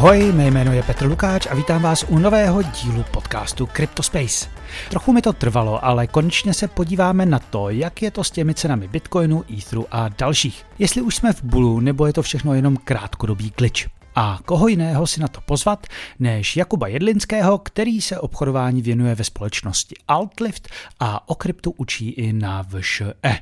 Ahoj, mé jméno je Petr Lukáč a vítám vás u nového dílu podcastu CryptoSpace. Trochu mi to trvalo, ale konečně se podíváme na to, jak je to s těmi cenami Bitcoinu, Etheru a dalších. Jestli už jsme v bulu, nebo je to všechno jenom krátkodobý glitch. A koho jiného si na to pozvat, než Jakuba Jedlinského, který se obchodování věnuje ve společnosti Altlift a o kryptu učí i na VŠE.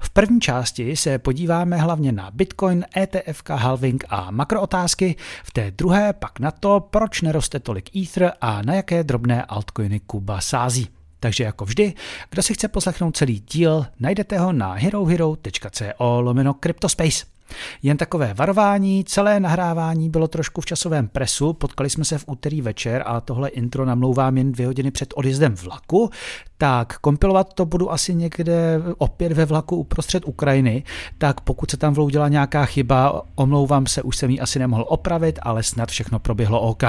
V první části se podíváme hlavně na Bitcoin, ETF, halving a makrootázky, v té druhé pak na to, proč neroste tolik Ether a na jaké drobné altcoiny Kuba sází. Takže jako vždy, kdo si chce poslechnout celý díl, najdete ho na herohero.co lomeno Cryptospace. Jen takové varování, celé nahrávání bylo trošku v časovém presu, potkali jsme se v úterý večer a tohle intro namlouvám jen dvě hodiny před odjezdem vlaku, tak kompilovat to budu asi někde opět ve vlaku uprostřed Ukrajiny, tak pokud se tam vloudila nějaká chyba, omlouvám se, už jsem ji asi nemohl opravit, ale snad všechno proběhlo OK.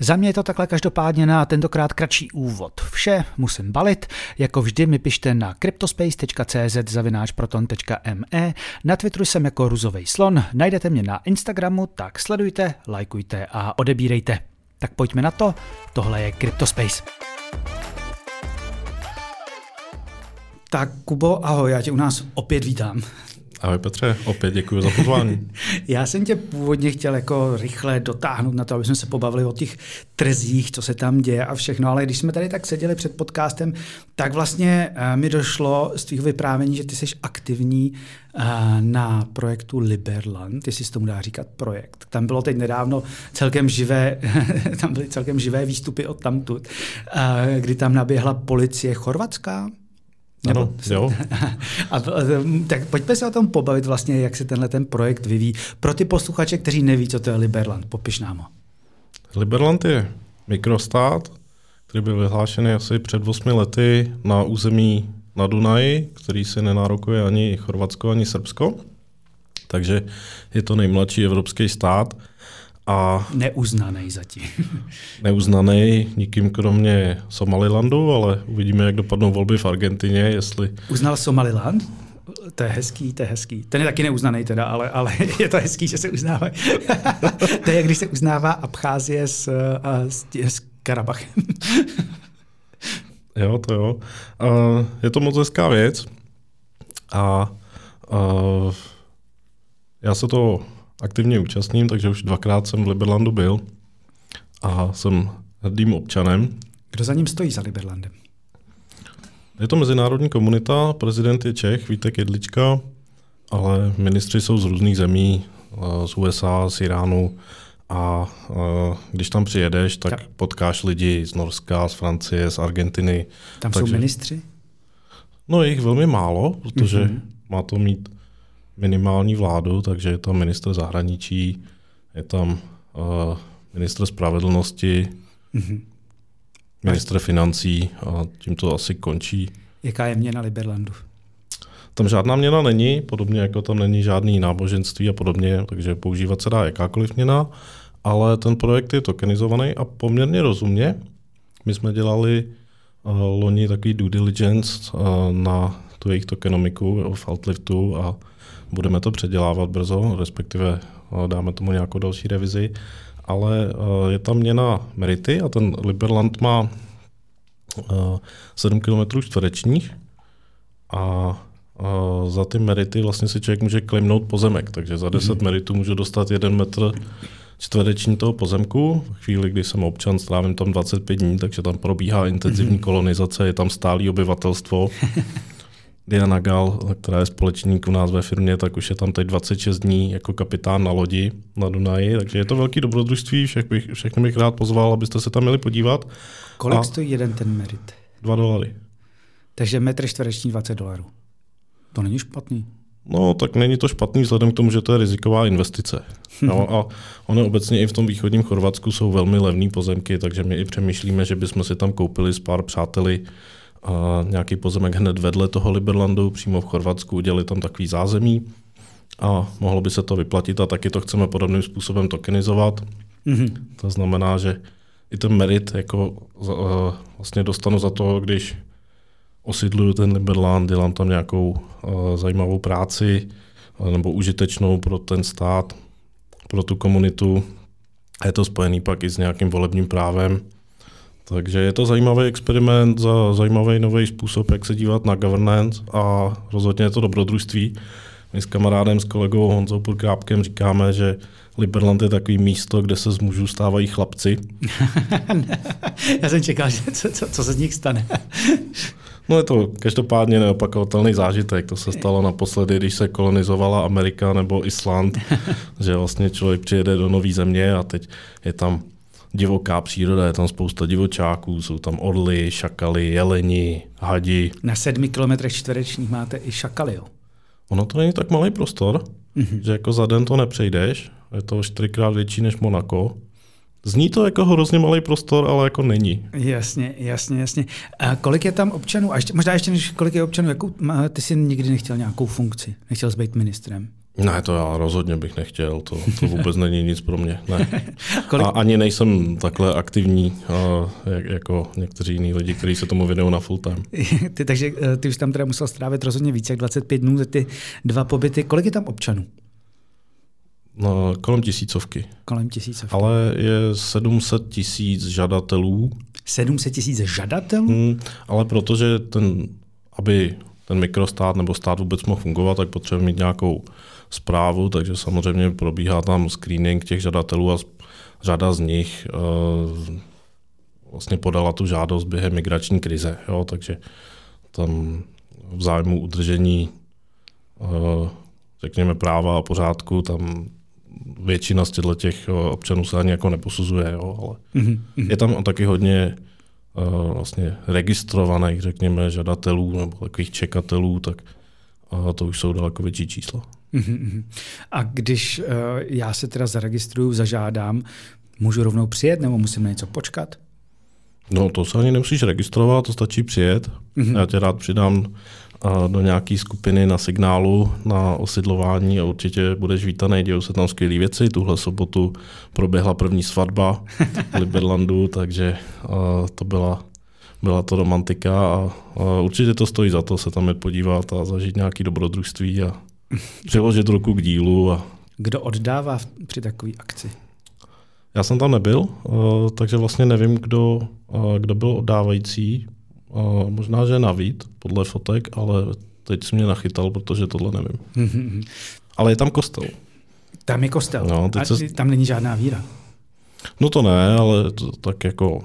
Za mě je to takhle každopádně na tentokrát kratší úvod. Vše musím balit, jako vždy mi pište na cryptospace.cz zavináč proton.me, na Twitteru jsem jako Ruzovej slon, najdete mě na Instagramu, tak sledujte, lajkujte a odebírejte. Tak pojďme na to, tohle je CryptoSpace. Tak Kubo, ahoj, já tě u nás opět vítám. Ahoj Petře, opět děkuji za pozvání. Já jsem tě původně chtěl jako rychle dotáhnout na to, aby jsme se pobavili o těch trzích, co se tam děje a všechno, ale když jsme tady tak seděli před podcastem, tak vlastně uh, mi došlo z tvého vyprávění, že ty jsi aktivní uh, na projektu Liberland, jestli se tomu dá říkat projekt. Tam bylo teď nedávno celkem živé, tam byly celkem živé výstupy od tamtud, uh, kdy tam naběhla policie chorvatská, nebo, ano, jo. a, tak pojďme se o tom pobavit vlastně, jak se tenhle ten projekt vyvíjí. Pro ty posluchače, kteří neví, co to je Liberland, popiš nám ho. Liberland je mikrostát, který byl vyhlášený asi před 8 lety na území na Dunaji, který si nenárokuje ani Chorvatsko, ani Srbsko. Takže je to nejmladší evropský stát. A neuznaný zatím. neuznaný nikým kromě Somalilandu, ale uvidíme, jak dopadnou volby v Argentině, jestli... Uznal Somaliland? To je hezký, to je hezký. Ten je taky neuznaný teda, ale, ale je to hezký, že se uznává. to je, když se uznává Abcházie s, s, s Karabachem. jo, to jo. Uh, je to moc hezká věc a uh, já se to aktivně účastním, takže už dvakrát jsem v Liberlandu byl a jsem hrdým občanem. Kdo za ním stojí za Liberlandem? Je to mezinárodní komunita, prezident je Čech, Vítek Jedlička, ale ministři jsou z různých zemí, eh, z USA, z Iránu a eh, když tam přijedeš, tak potkáš lidi z Norska, z Francie, z Argentiny. Tam takže, jsou ministři? No je jich velmi málo, protože mm-hmm. má to mít minimální vládu, takže je tam minister zahraničí, je tam uh, minister spravedlnosti, mm-hmm. minister financí a tím to asi končí. Jaká je měna Liberlandu? Tam žádná měna není, podobně jako tam není žádný náboženství a podobně, takže používat se dá jakákoliv měna, ale ten projekt je tokenizovaný a poměrně rozumně. My jsme dělali uh, loni takový due diligence uh, na tu jejich tokenomiku v Altliftu a Budeme to předělávat brzo, respektive eh, dáme tomu nějakou další revizi, ale eh, je tam měna Merity a ten Liberland má 7 km čtverečních a za ty merity vlastně si člověk může klimnout pozemek, takže za 10 mm. meritů může dostat 1 metr čtvereční toho pozemku. V chvíli, kdy jsem občan, strávím tam 25 dní, takže tam probíhá intenzivní mm. kolonizace, je tam stálý obyvatelstvo. Diana Gal, která je společník u nás ve firmě, tak už je tam teď 26 dní jako kapitán na lodi na Dunaji, takže je to velký dobrodružství, všech bych, všechny bych rád pozval, abyste se tam měli podívat. Kolik A stojí jeden ten merit? Dva dolary. Takže metr čtvereční 20 dolarů. To není špatný. No, tak není to špatný vzhledem k tomu, že to je riziková investice. no, a ono obecně i v tom východním Chorvatsku jsou velmi levné pozemky, takže my i přemýšlíme, že bychom si tam koupili s pár přáteli a nějaký pozemek hned vedle toho Liberlandu, přímo v Chorvatsku, udělali tam takový zázemí a mohlo by se to vyplatit a taky to chceme podobným způsobem tokenizovat. Mm-hmm. To znamená, že i ten merit jako uh, vlastně dostanu za to, když osidluju ten Liberland, dělám tam nějakou uh, zajímavou práci uh, nebo užitečnou pro ten stát, pro tu komunitu, A je to spojený pak i s nějakým volebním právem. Takže je to zajímavý experiment, za zajímavý nový způsob, jak se dívat na governance a rozhodně je to dobrodružství. My s kamarádem, s kolegou Honzou Purkrápkem říkáme, že Liberland je takový místo, kde se z mužů stávají chlapci. Já jsem čekal, že co, co, co se z nich stane. No je to každopádně neopakovatelný zážitek. To se stalo naposledy, když se kolonizovala Amerika nebo Island, že vlastně člověk přijede do nové země a teď je tam divoká příroda, je tam spousta divočáků, jsou tam orly, šakaly, jeleni, hadi. Na sedmi kilometrech čtverečních máte i šakaly, jo? Ono to není tak malý prostor, mm-hmm. že jako za den to nepřejdeš, je to čtyřikrát větší než Monako. Zní to jako hrozně malý prostor, ale jako není. Jasně, jasně, jasně. A kolik je tam občanů? A ještě, možná ještě než kolik je občanů, jakou, ty jsi nikdy nechtěl nějakou funkci? Nechtěl jsi být ministrem? Ne, to já rozhodně bych nechtěl, to, to vůbec není nic pro mě. Ne. A ani nejsem takhle aktivní jak, jako někteří jiní lidi, kteří se tomu věnují na full time. ty, takže eh, ty už tam teda musel strávit rozhodně více jak 25 dnů za ty dva pobyty. Kolik je tam občanů? No, kolem tisícovky. Kolem tisícovky. Ale je 700 tisíc žadatelů. 700 tisíc žadatelů? Hmm, ale protože ten, aby ten mikrostát nebo stát vůbec mohl fungovat, tak potřebuje mít nějakou zprávu, takže samozřejmě probíhá tam screening těch žadatelů a řada z nich uh, vlastně podala tu žádost během migrační krize. Jo, takže tam v zájmu udržení uh, řekněme práva a pořádku, tam většina z těchto těch občanů se ani jako neposuzuje, jo, ale mm-hmm. je tam taky hodně vlastně registrovaných, řekněme, žadatelů nebo takových čekatelů, tak uh, to už jsou daleko větší čísla. Mm-hmm. A když uh, já se teda zaregistruju, zažádám, můžu rovnou přijet nebo musím na něco počkat? No to se ani nemusíš registrovat, to stačí přijet. Mm-hmm. Já tě rád přidám do nějaké skupiny na signálu na osidlování a určitě budeš vítaný, dějou se tam skvělé věci. Tuhle sobotu proběhla první svatba v Liberlandu, takže to byla, byla to romantika a, určitě to stojí za to se tam jít podívat a zažít nějaké dobrodružství a přiložit ruku k dílu. A... Kdo oddává při takové akci? Já jsem tam nebyl, takže vlastně nevím, kdo, kdo byl oddávající. Možná, že navíc podle fotek, ale teď jsi mě nachytal, protože tohle nevím. ale je tam kostel. Tam je kostel. No, teď se... Tam není žádná víra. No to ne, ale to, tak jako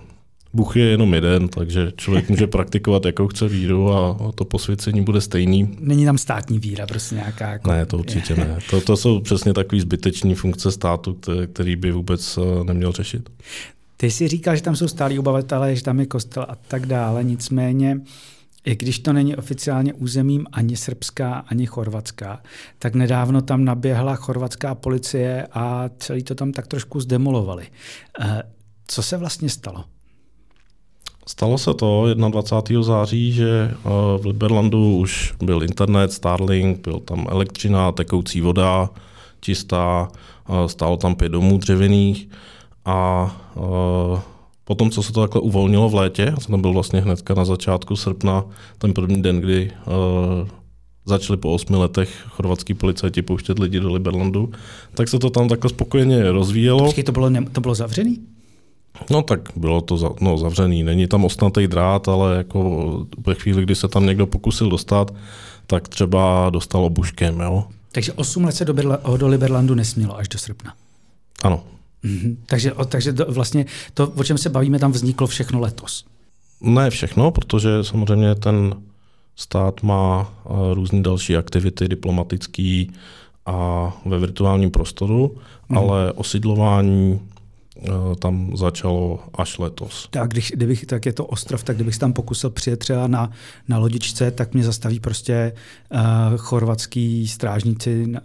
Bůh je jenom jeden, takže člověk může praktikovat, jakou chce víru a to posvěcení bude stejný. Není tam státní víra, prostě nějaká. Jako... Ne, to určitě ne. To, to jsou přesně takové zbyteční funkce státu, který by vůbec eh, neměl řešit. Ty si říkal, že tam jsou stálí obavatelé, že tam je kostel a tak dále, nicméně i když to není oficiálně územím ani srbská, ani chorvatská, tak nedávno tam naběhla chorvatská policie a celý to tam tak trošku zdemolovali. Eh, co se vlastně stalo? Stalo se to 21. září, že eh, v Liberlandu už byl internet, Starlink, byl tam elektřina, tekoucí voda, čistá, eh, stálo tam pět domů dřevěných a uh, potom, co se to takhle uvolnilo v létě, já jsem tam byl vlastně hnedka na začátku srpna, ten první den, kdy uh, začali po osmi letech chorvatský policajti pouštět lidi do Liberlandu, tak se to tam takhle spokojeně rozvíjelo. Počkej, to bylo, ne, to bylo zavřený? No tak bylo to za, no, zavřený. Není tam ostnatý drát, ale jako ve chvíli, kdy se tam někdo pokusil dostat, tak třeba dostal obuškem. Jo? Takže 8 let se do, Berla, do Liberlandu nesmělo až do srpna. Ano. Mm-hmm. Takže, takže to, vlastně to, o čem se bavíme, tam vzniklo všechno letos. Ne všechno, protože samozřejmě ten stát má eh, různé další aktivity diplomatické a ve virtuálním prostoru, mm. ale osidlování eh, tam začalo až letos. Tak, když, kdybych, tak je to ostrov, tak kdybych tam pokusil přijet třeba na, na lodičce, tak mě zastaví prostě uh, chorvatský strážníci na,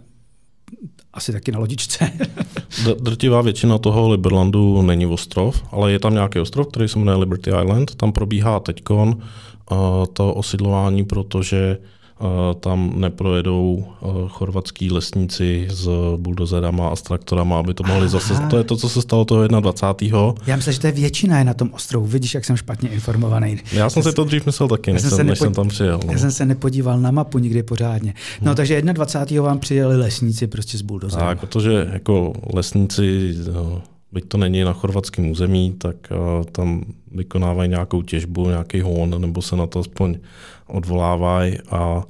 asi taky na lodičce. Drtivá většina toho Liberlandu není ostrov, ale je tam nějaký ostrov, který se jmenuje Liberty Island. Tam probíhá teďkon uh, to osidlování, protože tam neprojedou chorvatský lesníci s buldozerama a s traktorama, aby to mohli zase. To je to, co se stalo toho 21. Já myslím, že to je většina je na tom ostrovu. Vidíš, jak jsem špatně informovaný. Já jsem si to dřív myslel taky, než, jsem, se než jsem tam přijel. No. Já jsem se nepodíval na mapu nikdy pořádně. No, hmm. takže 21. vám přijeli lesníci prostě s buldozerama. Tak, protože jako lesníci no, byť to není na chorvatském území, tak uh, tam vykonávají nějakou těžbu, nějaký hon, nebo se na to aspoň odvolávají a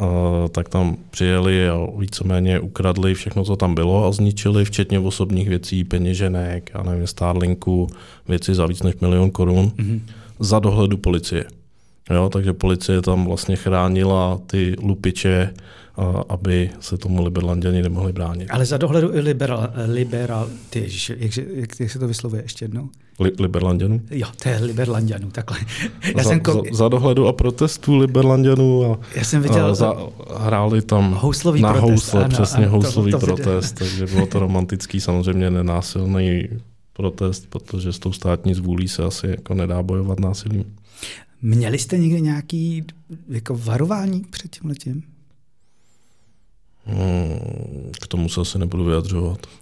Uh, tak tam přijeli a víceméně ukradli všechno, co tam bylo a zničili, včetně osobních věcí, peněženek, a nevím, Starlinku, věci za víc než milion korun, mm-hmm. za dohledu policie. Jo, takže policie tam vlastně chránila ty lupiče, aby se tomu liberlanděni nemohli bránit. Ale za dohledu i liberal, liberal ty, ježiš, jak, jak, jak se to vyslovuje ještě jednou? Li, liberlanděnů? Jo, to je liberlanděnů, takhle. Já za, jsem ko... za, za dohledu a protestu liberlanděnů a, Já jsem viděl, a za, hráli tam houslový na protest, housle, ano, přesně ano, houslový to, to protest, takže bylo to romantický, samozřejmě nenásilný protest, protože s tou státní zvůlí se asi jako nedá bojovat násilím. Měli jste někdy nějaký jako varování před tím letím? Hmm, k tomu se asi nebudu vyjadřovat.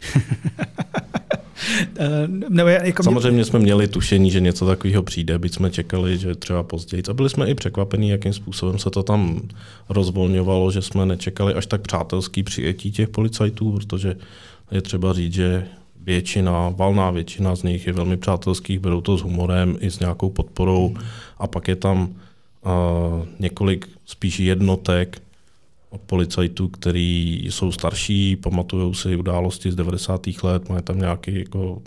Eh, nebo jako Samozřejmě jsme měli tušení, že něco takového přijde, byť jsme čekali, že třeba později. A byli jsme i překvapení, jakým způsobem se to tam rozvolňovalo, že jsme nečekali až tak přátelský přijetí těch policajtů, protože je třeba říct, že většina, valná většina z nich je velmi přátelských, berou to s humorem i s nějakou podporou a pak je tam uh, několik spíš jednotek policajtů, který jsou starší, pamatují si události z 90. let, mají tam nějaké jako,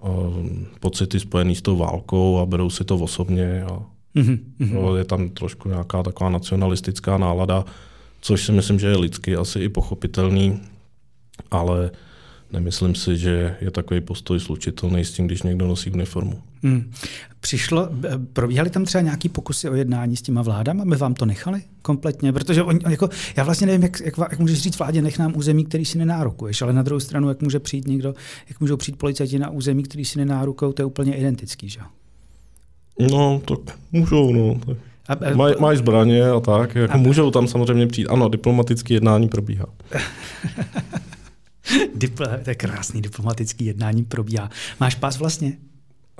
uh, pocity spojené s tou válkou a berou si to osobně. A, mm-hmm. Je tam trošku nějaká taková nacionalistická nálada, což si myslím, že je lidsky asi i pochopitelný, ale nemyslím si, že je takový postoj slučitelný s tím, když někdo nosí uniformu. Hmm. Přišlo, probíhaly tam třeba nějaký pokusy o jednání s těma vládama, aby vám to nechali kompletně? Protože on, jako, já vlastně nevím, jak, jak, jak můžeš říct vládě, nech nám území, který si nenárokuješ, ale na druhou stranu, jak může přijít někdo, jak můžou přijít policajti na území, který si nenárukují, to je úplně identický, že? No, tak můžou, no. Tak. Maj, mají zbraně a tak, jako a, můžou tam samozřejmě přijít. Ano, diplomatické jednání probíhá. Dipl- to je krásný diplomatický jednání probíhá. Máš pás vlastně?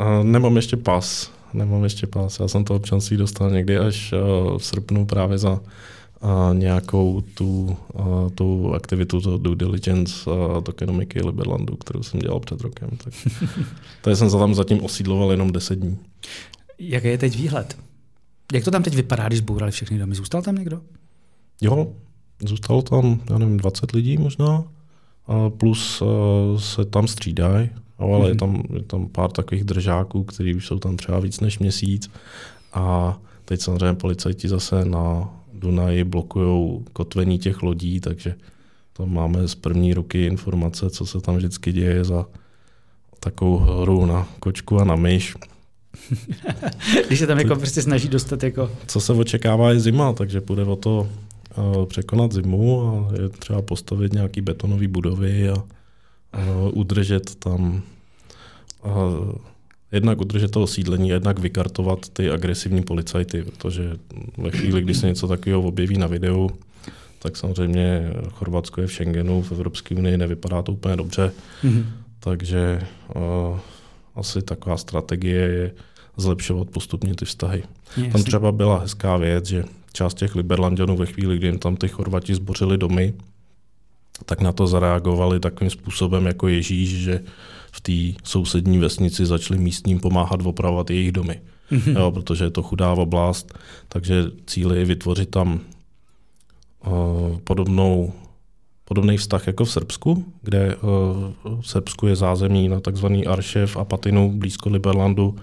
Uh, nemám ještě pas. Nemám ještě pas. Já jsem to občanství dostal někdy až uh, v srpnu právě za uh, nějakou tu, uh, tu aktivitu, to due diligence uh, tokenomiky Liberlandu, kterou jsem dělal před rokem. Tak, tady jsem se tam zatím osídloval jenom 10 dní. Jaký je teď výhled? Jak to tam teď vypadá, když bůrali všechny domy? Zůstal tam někdo? Jo, zůstalo tam, já nevím, 20 lidí možná plus eh, se tam střídají, ale je, mhm. tam, je tam pár takových držáků, kteří už jsou tam třeba víc než měsíc a teď samozřejmě policajti zase na Dunaji blokují kotvení těch lodí, takže tam máme z první ruky informace, co se tam vždycky děje za takovou hru na kočku a na myš. Když se tam jako prostě snaží dostat jako... Co se očekává je zima, takže půjde o to překonat zimu a je třeba postavit nějaký betonové budovy a, a udržet tam a jednak udržet to osídlení, jednak vykartovat ty agresivní policajty, protože ve chvíli, kdy se něco takového objeví na videu, tak samozřejmě Chorvatsko je v Schengenu, v Evropské unii nevypadá to úplně dobře, mm-hmm. takže uh, asi taková strategie je zlepšovat postupně ty vztahy. Jasně. Tam třeba byla hezká věc, že část těch Liberlandianů ve chvíli, kdy jim tam ty Chorvati zbořili domy, tak na to zareagovali takovým způsobem jako Ježíš, že v té sousední vesnici začali místním pomáhat opravovat jejich domy. Mm-hmm. Jo, protože je to chudá oblast, takže cíl je vytvořit tam uh, podobnou, podobný vztah jako v Srbsku, kde uh, v Srbsku je zázemí na takzvaný Aršev a Patinu blízko Liberlandu,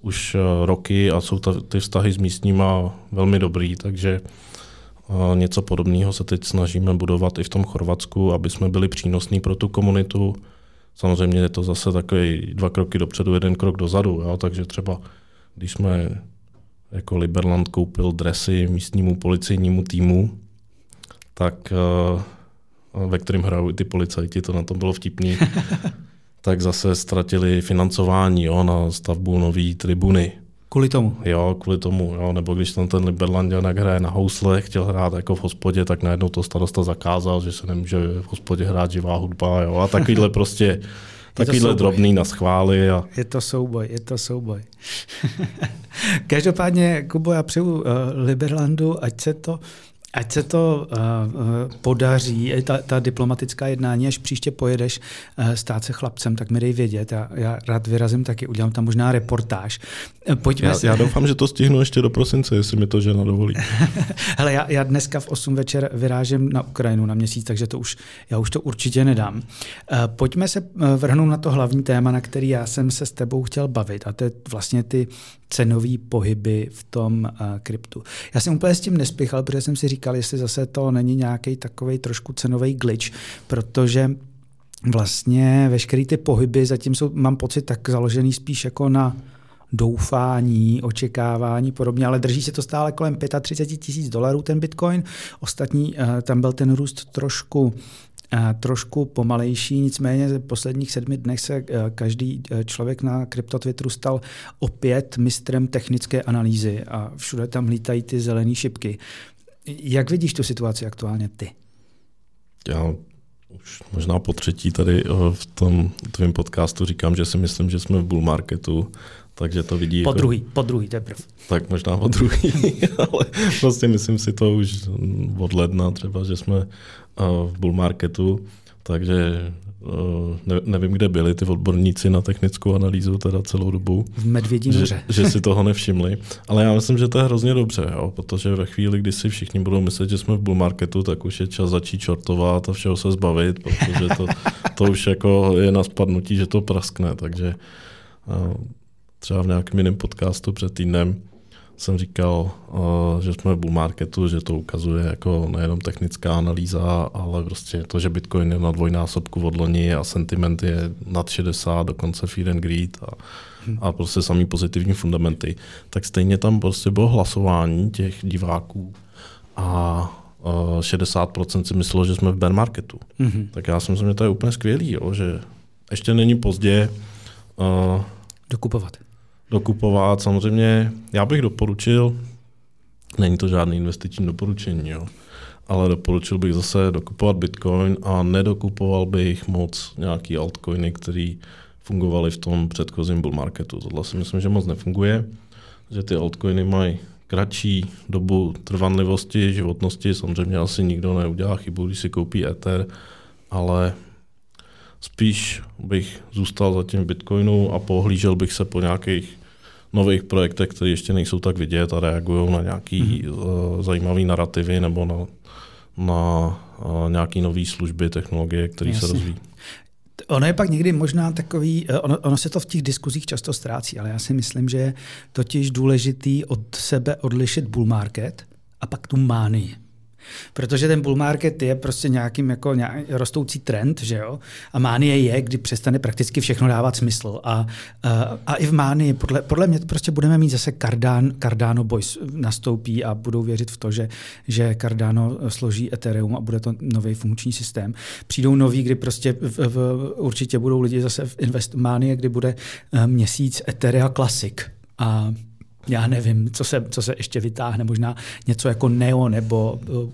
už eh, roky a jsou ta, ty vztahy s místníma velmi dobrý, takže eh, něco podobného se teď snažíme budovat i v tom Chorvatsku, aby jsme byli přínosní pro tu komunitu. Samozřejmě je to zase takový dva kroky dopředu, jeden krok dozadu, jo? takže třeba když jsme jako Liberland koupil dresy místnímu policejnímu týmu, tak eh, ve kterým hrajou i ty policajti, to na to bylo vtipný, tak zase ztratili financování jo, na stavbu nové tribuny. Kvůli tomu? Jo, kvůli tomu. Jo. Nebo když tam ten Liberlandian hraje na housle, chtěl hrát jako v hospodě, tak najednou to starosta zakázal, že se nemůže v hospodě hrát živá hudba. Jo. A takovýhle prostě takovýhle drobný na schvály. A... Je to souboj, je to souboj. Každopádně, Kubo, já přeju uh, Liberlandu, ať se to Ať se to uh, podaří, ta, ta diplomatická jednání, až příště pojedeš uh, stát se chlapcem, tak mi dej vědět. Já, já rád vyrazím taky, udělám tam možná reportáž. Pojďme já, si... já doufám, že to stihnu ještě do prosince, jestli mi to žena dovolí. Hele, já, já dneska v 8 večer vyrážím na Ukrajinu na měsíc, takže to už, já už to určitě nedám. Uh, pojďme se vrhnout na to hlavní téma, na který já jsem se s tebou chtěl bavit, a to je vlastně ty cenové pohyby v tom uh, kryptu. Já jsem úplně s tím nespěchal, protože jsem si říkal, jestli zase to není nějaký takový trošku cenový glitch, protože vlastně veškeré ty pohyby zatím jsou, mám pocit, tak založený spíš jako na doufání, očekávání podobně, ale drží se to stále kolem 35 tisíc dolarů ten bitcoin. Ostatní, uh, tam byl ten růst trošku trošku pomalejší, nicméně v posledních sedmi dnech se eh, každý eh, člověk na kryptotwitteru stal opět mistrem technické analýzy a všude tam lítají ty zelené šipky. Jak vidíš tu situaci aktuálně ty? Já už možná po třetí tady eh, v tom tvém podcastu říkám, že si myslím, že jsme v bull marketu, takže to vidí. Po jako... druhý, po druhý teprve. Tak možná po druhý, ale vlastně myslím si to už od ledna třeba, že jsme v bull marketu, takže ne, nevím, kde byli ty odborníci na technickou analýzu teda celou dobu. V Medvědí že, že si toho nevšimli. Ale já myslím, že to je hrozně dobře, jo, protože ve chvíli, kdy si všichni budou myslet, že jsme v bull marketu, tak už je čas začít čortovat a všeho se zbavit, protože to, to už jako je na spadnutí, že to praskne. Takže třeba v nějakém jiném podcastu před týdnem jsem říkal, eh, že jsme v bull marketu, že to ukazuje jako nejenom technická analýza, ale prostě to, že Bitcoin je na dvojnásobku od loni a sentiment je nad 60, dokonce fear and greed a, hmm. a prostě samý pozitivní fundamenty, tak stejně tam prostě bylo hlasování těch diváků a 60% eh, si myslelo, že jsme v bear marketu. Mm-hmm. Tak já si myslím, že to je úplně skvělý, jo, že ještě není pozdě uh, dokupovat dokupovat. Samozřejmě já bych doporučil, není to žádný investiční doporučení, jo, ale doporučil bych zase dokupovat Bitcoin a nedokupoval bych moc nějaký altcoiny, které fungovaly v tom předchozím bull marketu. Tohle si myslím, že moc nefunguje, že ty altcoiny mají kratší dobu trvanlivosti, životnosti. Samozřejmě asi nikdo neudělá chybu, když si koupí Ether, ale spíš bych zůstal za tím Bitcoinu a pohlížel bych se po nějakých nových projektech, které ještě nejsou tak vidět a reagují na nějaký mm-hmm. zajímavé narrativy nebo na, na uh, nějaké nové služby, technologie, které se rozvíjí. Ono je pak někdy možná takový, eh, ono, ono se to v těch diskuzích často ztrácí, ale já si myslím, že je totiž důležitý od sebe odlišit bull market a pak tu mánii. Protože ten bull market je prostě nějakým jako nějaký rostoucí trend, že jo? A mánie je, kdy přestane prakticky všechno dávat smysl. A, a, a i v mánii, podle, podle mě prostě budeme mít zase Cardano, Cardano Boys nastoupí a budou věřit v to, že, že Cardano složí Ethereum a bude to nový funkční systém. Přijdou noví, kdy prostě v, v, určitě budou lidi zase v investmánie, kdy bude eh, měsíc Ethereum Classic. A já nevím, co se, co se ještě vytáhne, možná něco jako Neo nebo uh,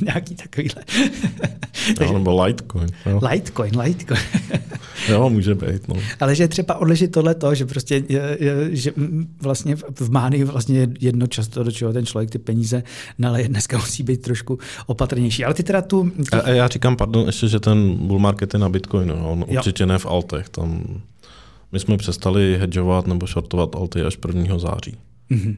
nějaký takovýhle. Takže, no, nebo Litecoin. Jo. Litecoin, Litecoin. jo, může být. No. Ale že třeba odležit tohle to, že prostě je, je, že vlastně v mánii vlastně jedno často, do čeho ten člověk ty peníze naleje, dneska musí být trošku opatrnější. Ale ty teda tu... tu... A, a já říkám, pardon, ještě, že ten bull market je na Bitcoinu, on jo. určitě ne v altech. Tam my jsme přestali hedžovat nebo shortovat alty až 1. září. Mm-hmm.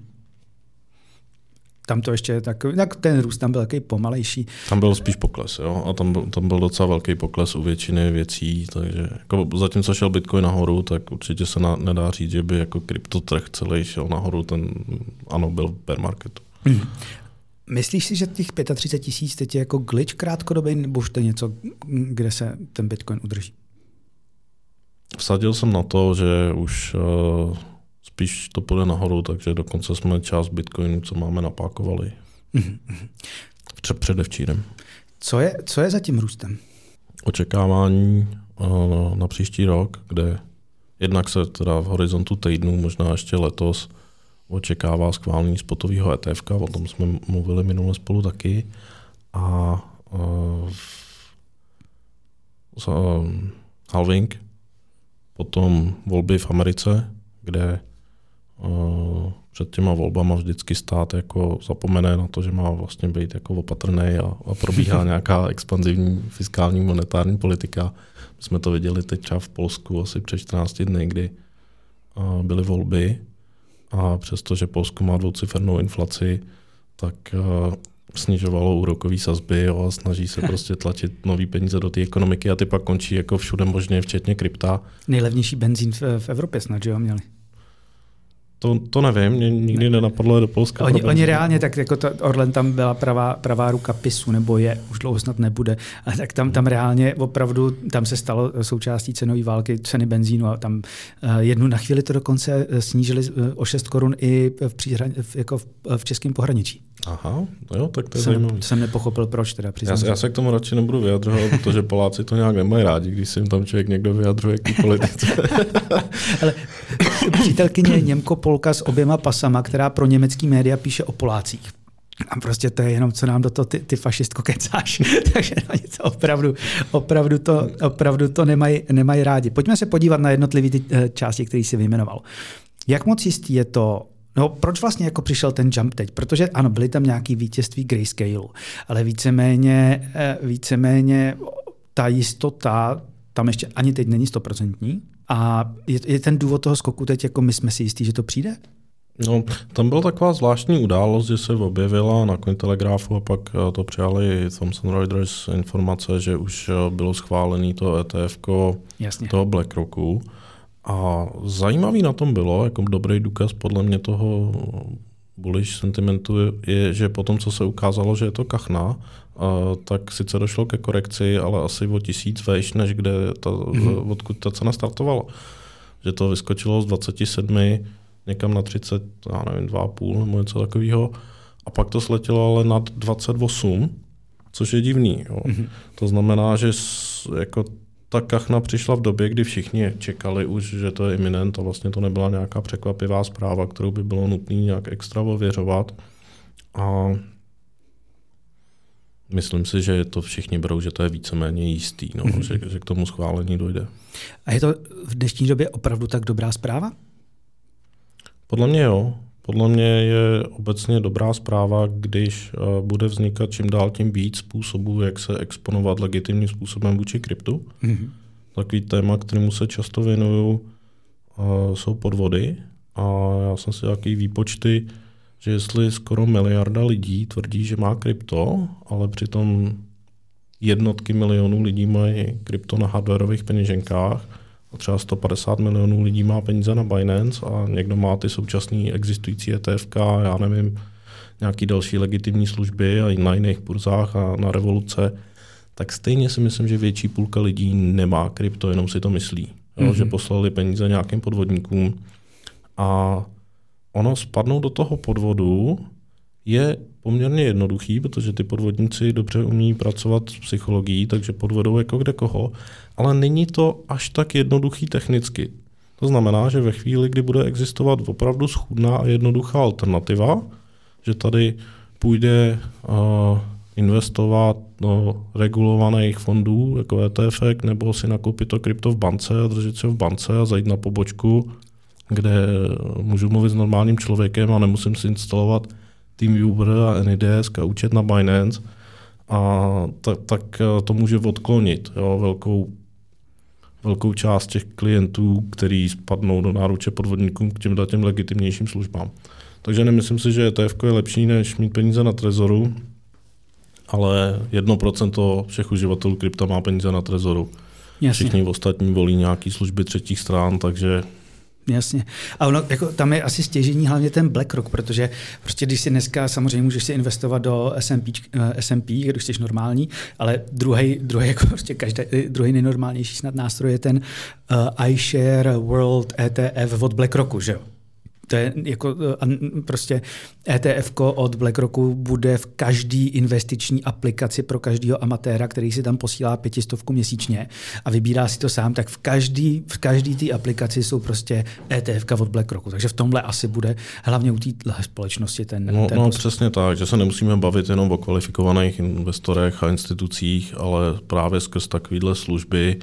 Tam to ještě takový, tak ten růst tam byl takový pomalejší. Tam byl spíš pokles, jo, a tam byl, tam byl docela velký pokles u většiny věcí, takže jako zatímco šel Bitcoin nahoru, tak určitě se na, nedá říct, že by jako kryptotrh celý šel nahoru, ten ano, byl v bear marketu. Mm. Myslíš si, že těch 35 tisíc teď je jako glitch krátkodobý, nebo už to je něco, kde se ten Bitcoin udrží? Vsadil jsem na to, že už uh, spíš to půjde nahoru, takže dokonce jsme část Bitcoinu, co máme, napákovali. Mm-hmm. Vče předevčírem. Co je, co je za tím růstem? Očekávání uh, na příští rok, kde jednak se teda v horizontu týdnu, možná ještě letos, očekává schválení spotového ETF, o tom jsme mluvili minule spolu taky. A uh, halving, potom volby v Americe, kde před těma volbama vždycky stát jako zapomene na to, že má vlastně být jako opatrný a, a probíhá nějaká expanzivní fiskální monetární politika. My jsme to viděli teď třeba v Polsku asi před 14 dny, kdy byly volby a přestože Polsko má dvoucifernou inflaci, tak snižovalo úrokové sazby jo, a snaží se prostě tlačit nový peníze do té ekonomiky a ty pak končí jako všude možně, včetně krypta. Nejlevnější benzín v, v Evropě snad, že jo, měli? To, to nevím, mě nikdy ne. nenapadlo do Polska. Oni, oni reálně, tak jako to, Orlen tam byla pravá, pravá ruka PISu, nebo je, už dlouho snad nebude, a tak tam, tam reálně opravdu, tam se stalo součástí cenové války ceny benzínu a tam uh, jednu na chvíli to dokonce eh, snížili uh, o 6 korun i v, příhran, v, jako v, v českém pohraničí. Aha, no jo, tak to je jsem, zajímavé. jsem nepochopil, proč teda já, já se k tomu radši nebudu vyjadřovat, protože Poláci to nějak nemají rádi, když se jim tam člověk někdo vyjadřuje k politice. Ale přítelkyně Němko-Polka s oběma pasama, která pro německý média píše o Polácích. A prostě to je jenom, co nám do toho ty, ty fašistko kecáš. Takže oni to opravdu, opravdu to, opravdu to nemají, nemají rádi. Pojďme se podívat na jednotlivé ty eh, části, které jsi vyjmenoval. Jak moc jistý je to, No, proč vlastně jako přišel ten jump teď? Protože ano, byly tam nějaký vítězství grayscale, ale víceméně, eh, víceméně ta jistota tam ještě ani teď není stoprocentní. A je, je ten důvod toho skoku teď, jako my jsme si jistí, že to přijde? No, tam byla taková zvláštní událost, že se objevila na Cointelegrafu a pak eh, to přijali Thomson Reuters informace, že už eh, bylo schválené to ETF toho BlackRocku. A zajímavý na tom bylo, jako dobrý důkaz podle mě toho bullish sentimentu je, že potom, co se ukázalo, že je to kachna, tak sice došlo ke korekci, ale asi o tisíc vejš, než kde ta, mm-hmm. odkud ta cena startovala. Že to vyskočilo z 27 někam na 30, já nevím, 2,5 nebo něco takového. A pak to sletělo ale nad 28, což je divný. Jo. Mm-hmm. To znamená, že jako ta kachna přišla v době, kdy všichni čekali už, že to je iminent a vlastně to nebyla nějaká překvapivá zpráva, kterou by bylo nutné nějak extra ověřovat. A myslím si, že to všichni berou, že to je víceméně jistý, no, mm-hmm. že, že k tomu schválení dojde. A je to v dnešní době opravdu tak dobrá zpráva? Podle mě jo. Podle mě je obecně dobrá zpráva, když uh, bude vznikat čím dál tím víc způsobů, jak se exponovat legitimním způsobem vůči kryptu. Mm-hmm. Takový téma, kterému se často věnuju, uh, jsou podvody. A já jsem si nějaký výpočty, že jestli skoro miliarda lidí tvrdí, že má krypto, ale přitom jednotky milionů lidí mají krypto na hardwareových peněženkách, a třeba 150 milionů lidí má peníze na Binance a někdo má ty současné existující ETF, já nevím, nějaký další legitimní služby a na jiných burzách a na revoluce, tak stejně si myslím, že větší půlka lidí nemá krypto, jenom si to myslí. Jo, mm-hmm. Že poslali peníze nějakým podvodníkům a ono spadnout do toho podvodu je poměrně jednoduchý, protože ty podvodníci dobře umí pracovat s psychologií, takže podvodou jako kde koho, ale není to až tak jednoduchý technicky. To znamená, že ve chvíli, kdy bude existovat opravdu schůdná a jednoduchá alternativa, že tady půjde uh, investovat do regulovaných fondů jako ETF, nebo si nakoupit to krypto v bance a držet se v bance a zajít na pobočku, kde můžu mluvit s normálním člověkem a nemusím si instalovat TeamViewer a AnyDesk a účet na Binance, a tak, tak eh, to může odklonit jo, velkou, velkou část těch klientů, který spadnou do náruče podvodníkům k těm těm legitimnějším službám. Takže nemyslím si, že ETF je lepší, než mít peníze na trezoru, ale 1% všech uživatelů krypta má peníze na trezoru. Jasně. Všichni ostatní volí nějaké služby třetích stran, takže Jasně. A ono, jako, tam je asi stěžení hlavně ten BlackRock, protože prostě když si dneska samozřejmě můžeš si investovat do S&P, S&P když jsi normální, ale druhý, druhý, jako prostě každý, druhý nejnormálnější snad nástroj je ten uh, iShare World ETF od BlackRocku, že jo? To je jako prostě ETF od BlackRocku bude v každý investiční aplikaci pro každého amatéra, který si tam posílá pětistovku měsíčně a vybírá si to sám, tak v každý, v každý té aplikaci jsou prostě ETF od BlackRocku. Takže v tomhle asi bude hlavně u té společnosti ten. No, ten no postup. přesně tak, že se nemusíme bavit jenom o kvalifikovaných investorech a institucích, ale právě skrz takovéhle služby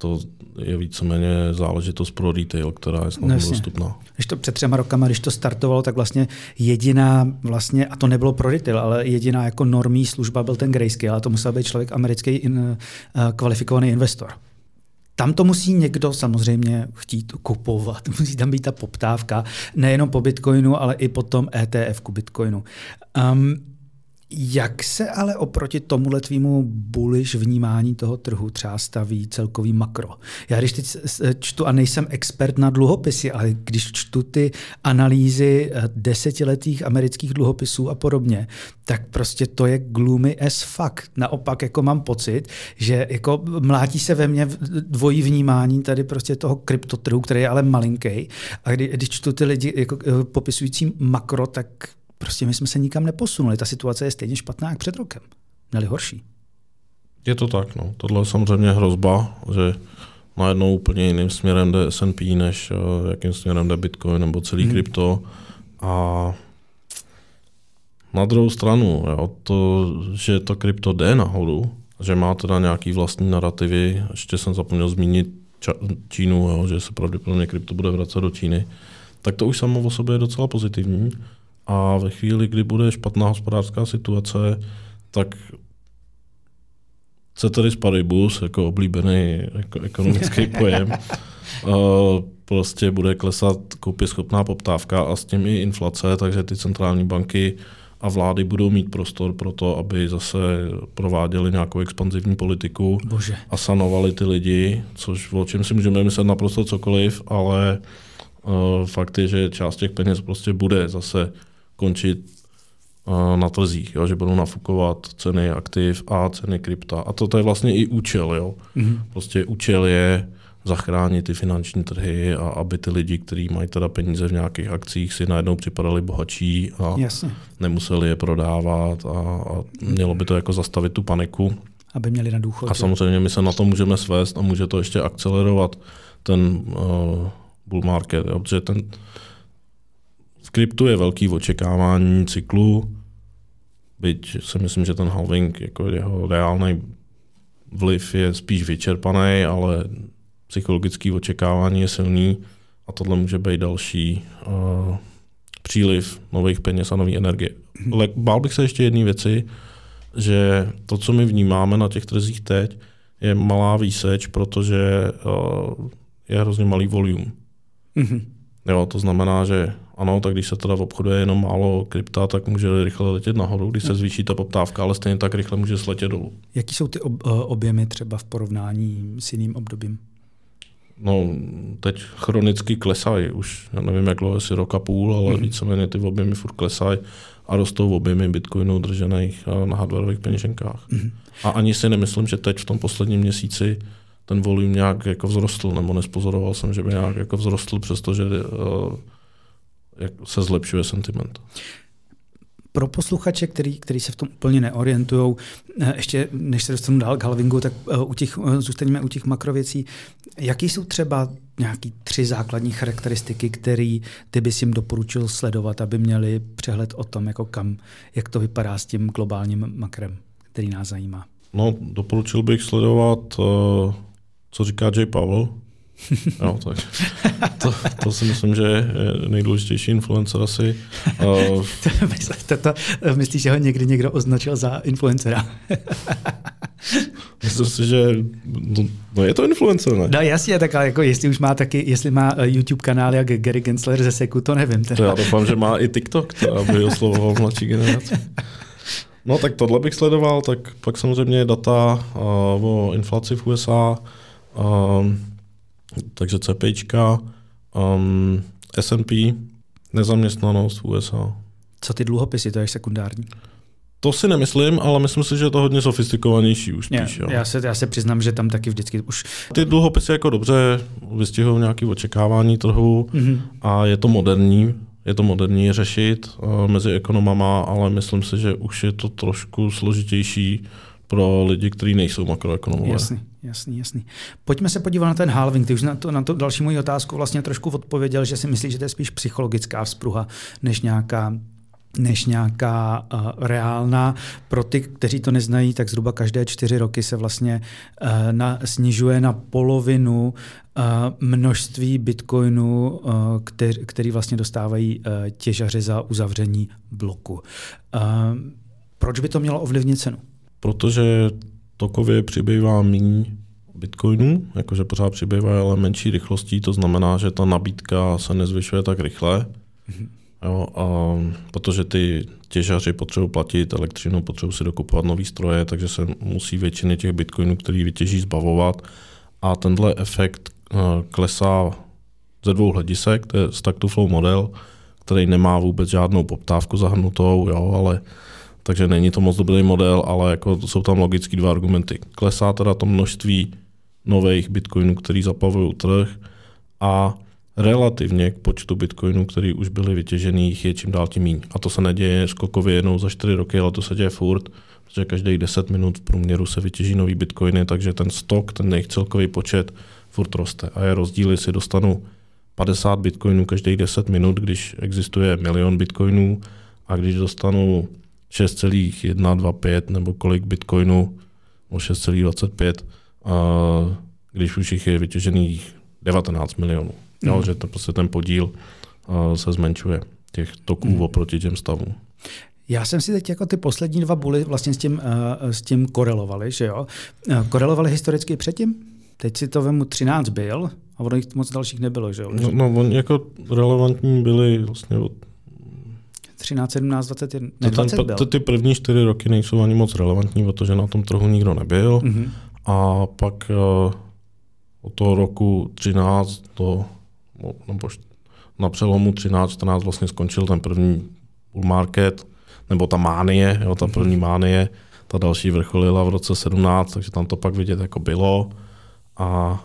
to je víceméně záležitost pro retail, která je snadno no, dostupná. Když to před třema rokama, když to startovalo, tak vlastně jediná, vlastně, a to nebylo pro retail, ale jediná jako normální služba byl ten grayscale, ale to musel být člověk americký in, uh, kvalifikovaný investor. Tam to musí někdo samozřejmě chtít kupovat, musí tam být ta poptávka, nejenom po Bitcoinu, ale i po tom ETF ku Bitcoinu. Um, jak se ale oproti tomuhle tvýmu bullish vnímání toho trhu třeba staví celkový makro? Já když teď čtu, a nejsem expert na dluhopisy, ale když čtu ty analýzy eh, desetiletých amerických dluhopisů a podobně, tak prostě to je gloomy as fuck. Naopak jako mám pocit, že jako mlátí se ve mně dvojí vnímání tady prostě toho kryptotrhu, který je ale malinký. A kdy, když čtu ty lidi jako eh, popisující makro, tak Prostě my jsme se nikam neposunuli. Ta situace je stejně špatná jak před rokem. Měli horší. Je to tak, no. Tohle je samozřejmě hrozba, že najednou úplně jiným směrem jde S&P, než uh, jakým směrem jde Bitcoin nebo celý hmm. krypto. A na druhou stranu, jo, to, že to krypto jde nahoru, že má teda nějaký vlastní narrativy, ještě jsem zapomněl zmínit Čínu, jo, že se pravděpodobně krypto bude vracet do Číny, tak to už samo o sobě je docela pozitivní. A ve chvíli, kdy bude špatná hospodářská situace, tak ceteris paribus, jako oblíbený jako ekonomický pojem, prostě bude klesat schopná poptávka a s tím i inflace, takže ty centrální banky a vlády budou mít prostor pro to, aby zase prováděli nějakou expanzivní politiku Bože. a sanovali ty lidi, což o čem si můžeme myslet naprosto cokoliv, ale uh, fakt je, že část těch peněz prostě bude zase končit eh, na trzích, jo, že budou nafukovat ceny aktiv a ceny krypta. A to, to je vlastně i účel. Jo. Mm-hmm. Prostě účel je zachránit ty finanční trhy a aby ty lidi, kteří mají teda peníze v nějakých akcích, si najednou připadali bohatší a Jasně. nemuseli je prodávat a, a mělo by to jako zastavit tu paniku. Aby měli na důchod. A samozřejmě my se na to můžeme svést a může to ještě akcelerovat ten uh, bull market, jo, protože ten, v kryptu je velký očekávání cyklu, byť si myslím, že ten halving, jako jeho reálný vliv je spíš vyčerpaný, ale psychologický očekávání je silný a tohle může být další uh, příliv nových peněz a nové energie. Ale bál bych se ještě jedné věci, že to, co my vnímáme na těch trzích teď, je malá výseč, protože uh, je hrozně malý volume. Mm-hmm. Jo, to znamená, že ano, tak když se teda obchoduje jenom málo krypta, tak může rychle letět nahoru, když se zvýší ta poptávka, ale stejně tak rychle může sletět dolů. Jaký jsou ty ob- eh, objemy třeba v porovnání s jiným obdobím? No, teď chronicky klesají už, já nevím, jak dlouho, asi rok a půl, ale mm-hmm. víceméně ty objemy furt klesají a rostou objemy bitcoinů držených eh, na hardwareových peněženkách. Mm-hmm. A ani si nemyslím, že teď v tom posledním měsíci ten volum nějak jako vzrostl, nebo nespozoroval jsem, že by nějak jako vzrostl, přestože uh, jak se zlepšuje sentiment. Pro posluchače, který, který se v tom úplně neorientují, eh, ještě než se dostanu dál k halvingu, tak eh, u těch, zůstaneme u těch makrověcí. Jaký jsou třeba nějaký tři základní charakteristiky, které ty bys jim doporučil sledovat, aby měli přehled o tom, jako kam, jak to vypadá s tím globálním makrem, který nás zajímá? No, doporučil bych sledovat co říká Jay Powell. Jo, tak to, to si myslím, že je nejdůležitější influencer asi. Uh, to, to, myslíš, že ho někdy někdo označil za influencera? Myslím si, že no, no je to influencer, ne? No jasně, tak ale jako jestli už má taky, jestli má eh, YouTube kanál jak Gary Gensler ze Seku, to nevím. Teda. To já doufám, že má i TikTok, to aby oslovoval mladší generaci. No tak tohle bych sledoval, tak pak samozřejmě data uh, o inflaci v USA, Um, takže CPčka, um, S&P, nezaměstnanost v USA. Co ty dluhopisy, to je sekundární? To si nemyslím, ale myslím si, že je to hodně sofistikovanější už spíš. Já, já, se, já se přiznám, že tam taky vždycky už... Ty dluhopisy jako dobře vystihují nějaké očekávání trhu mm-hmm. a je to moderní, je to moderní řešit uh, mezi ekonomama, ale myslím si, že už je to trošku složitější pro lidi, kteří nejsou makroekonomové. Jasný, jasný, jasný. Pojďme se podívat na ten halving. Ty už na to, na to další moji otázku vlastně trošku odpověděl, že si myslíš, že to je spíš psychologická vzpruha, než nějaká než nějaká uh, reálná. Pro ty, kteří to neznají, tak zhruba každé čtyři roky se vlastně uh, na, snižuje na polovinu uh, množství bitcoinů, uh, který, který vlastně dostávají uh, těžaři za uzavření bloku. Uh, proč by to mělo ovlivnit cenu? Protože tokově přibývá méně bitcoinů, jakože pořád přibývá, ale menší rychlostí, to znamená, že ta nabídka se nezvyšuje tak rychle. Mm-hmm. Jo, a protože ty těžaři potřebují platit elektřinu, potřebují si dokupovat nové stroje, takže se musí většiny těch bitcoinů, který vytěží, zbavovat. A tenhle efekt uh, klesá ze dvou hledisek, to je stack to flow model, který nemá vůbec žádnou poptávku zahrnutou, jo, ale takže není to moc dobrý model, ale jako jsou tam logicky dva argumenty. Klesá teda to množství nových bitcoinů, který zaplavují trh a relativně k počtu bitcoinů, který už byly vytěžených, je čím dál tím méně. A to se neděje skokově jednou za čtyři roky, ale to se děje furt, protože každých 10 minut v průměru se vytěží nový bitcoiny, takže ten stok, ten jejich celkový počet furt roste. A je rozdíl, jestli dostanu 50 bitcoinů každých 10 minut, když existuje milion bitcoinů, a když dostanu 6,125 nebo kolik bitcoinů, o 6,25, a když už jich je vytěžených 19 milionů. Jo, mm. že to prostě ten podíl uh, se zmenšuje těch toků mm. oproti těm stavům. Já jsem si teď jako ty poslední dva buly vlastně s tím, uh, s tím korelovali, že jo? Korelovali historicky předtím? Teď si to vemu 13 byl a ono jich moc dalších nebylo, že jo? No, no oni jako relevantní byly vlastně od 13, 17, 21, ne, 20 ten, byl. Ty první čtyři roky nejsou ani moc relevantní, protože na tom trhu nikdo nebyl. Mm-hmm. A pak uh, od toho roku 13 do nebo na přelomu 13-14 vlastně skončil ten první bull market, nebo ta mánie, jo, ta mhm. první mánie, ta další vrcholila v roce 17, takže tam to pak vidět jako bylo a, a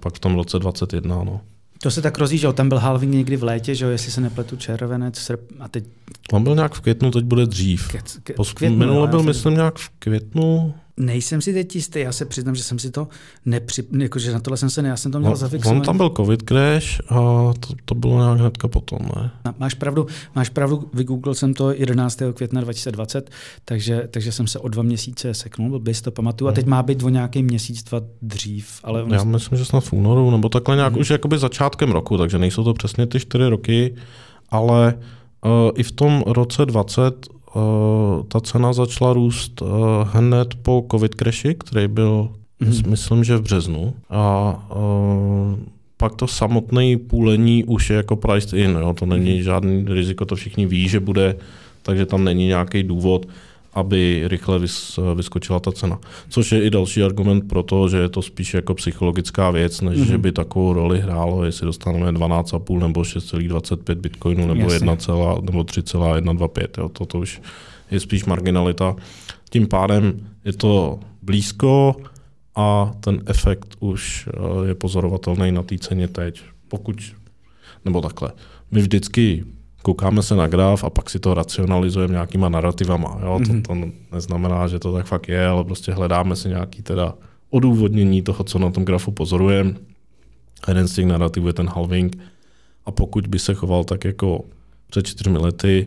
pak v tom roce 21, no. To se tak rozjíždělo, tam byl halving někdy v létě, že jo, jestli se nepletu červenec, srp, a teď... On byl nějak v květnu, teď bude dřív. Ke, ke, květnu, Minule byl, myslím, nějak v květnu, Nejsem si teď jistý, já se přiznám, že jsem si to nepři... jakože na tohle jsem se ne, já jsem to měl no, zafixovat. On tam byl covid crash a to, to bylo nějak hnedka potom, ne? Máš pravdu, máš pravdu, vygooglil jsem to 11. května 2020, takže, takže jsem se o dva měsíce seknul, byl to pamatuju, a teď má být o nějaký měsíc, dva dřív. Ale já myslím, že snad v únoru, nebo takhle nějak hmm. už jakoby začátkem roku, takže nejsou to přesně ty čtyři roky, ale uh, i v tom roce 20 uh, ta cena začala růst uh, hned po covid crashi, který byl, mm-hmm. myslím, že v březnu. A uh, pak to samotné půlení už je jako priced in, jo? to není mhm. žádný riziko, to všichni ví, že bude, takže tam není nějaký důvod aby rychle vys, vyskočila ta cena. Což je i další argument pro to, že je to spíš jako psychologická věc, než mm-hmm. že by takovou roli hrálo, jestli dostaneme 12,5 nebo 6,25 bitcoinů nebo 1, nebo 3,125. Jo. Toto už je spíš marginalita. Tím pádem je to blízko a ten efekt už eh, je pozorovatelný na té ceně teď. Pokud, nebo takhle, my vždycky koukáme se na graf a pak si to racionalizujeme nějakýma narrativama. Jo? Mm-hmm. To, to neznamená, že to tak fakt je, ale prostě hledáme si nějaký teda odůvodnění toho, co na tom grafu pozorujeme. Jeden z těch narrativů je ten halving. A pokud by se choval tak jako před čtyřmi lety,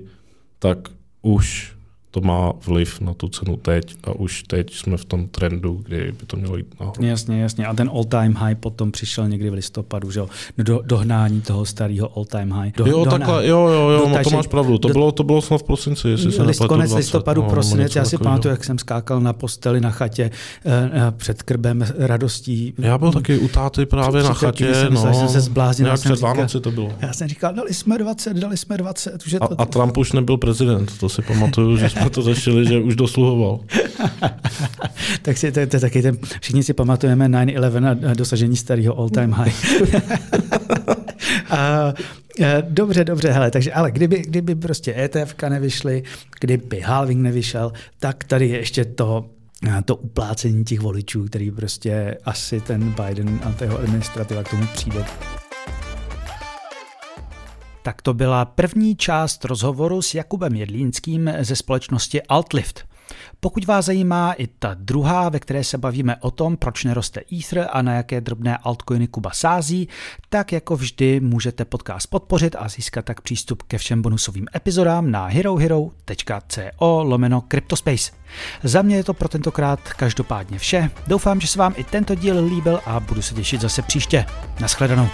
tak už to má vliv na tu cenu teď a už teď jsme v tom trendu, kdy by to mělo jít nahoru. Jasně, jasně. A ten all-time high potom přišel někdy v listopadu, že jo? Do, dohnání toho starého all-time high. Do, jo, dohnání. takhle, jo, jo, jo, no, to máš pravdu. To, do, bylo, to bylo snad v prosinci, jestli se list, Konec 20, listopadu, no, prosinec, já si pamatuju, jak jsem skákal na posteli na chatě uh, před krbem radostí. Já byl taky u táty právě na chatě. Jsem, no, jsem se zbláznil. Nějak před Vánoci to bylo. Já jsem říkal, dali jsme 20, dali jsme 20. Už a, to, a Trump už nebyl prezident, to si pamatuju, že jsme to řešili, že už dosluhoval. tak si, to, to, taky ten, všichni si pamatujeme 9-11 a dosažení starého all-time high. a, Dobře, dobře, hele, takže ale kdyby, kdyby prostě ETF nevyšly, kdyby halving nevyšel, tak tady je ještě to, to uplácení těch voličů, který prostě asi ten Biden a jeho administrativa k tomu přijde. Tak to byla první část rozhovoru s Jakubem Jedlínským ze společnosti Altlift. Pokud vás zajímá i ta druhá, ve které se bavíme o tom, proč neroste Ether a na jaké drobné altcoiny Kuba sází, tak jako vždy můžete podcast podpořit a získat tak přístup ke všem bonusovým epizodám na herohero.co lomeno Cryptospace. Za mě je to pro tentokrát každopádně vše. Doufám, že se vám i tento díl líbil a budu se těšit zase příště. Naschledanou.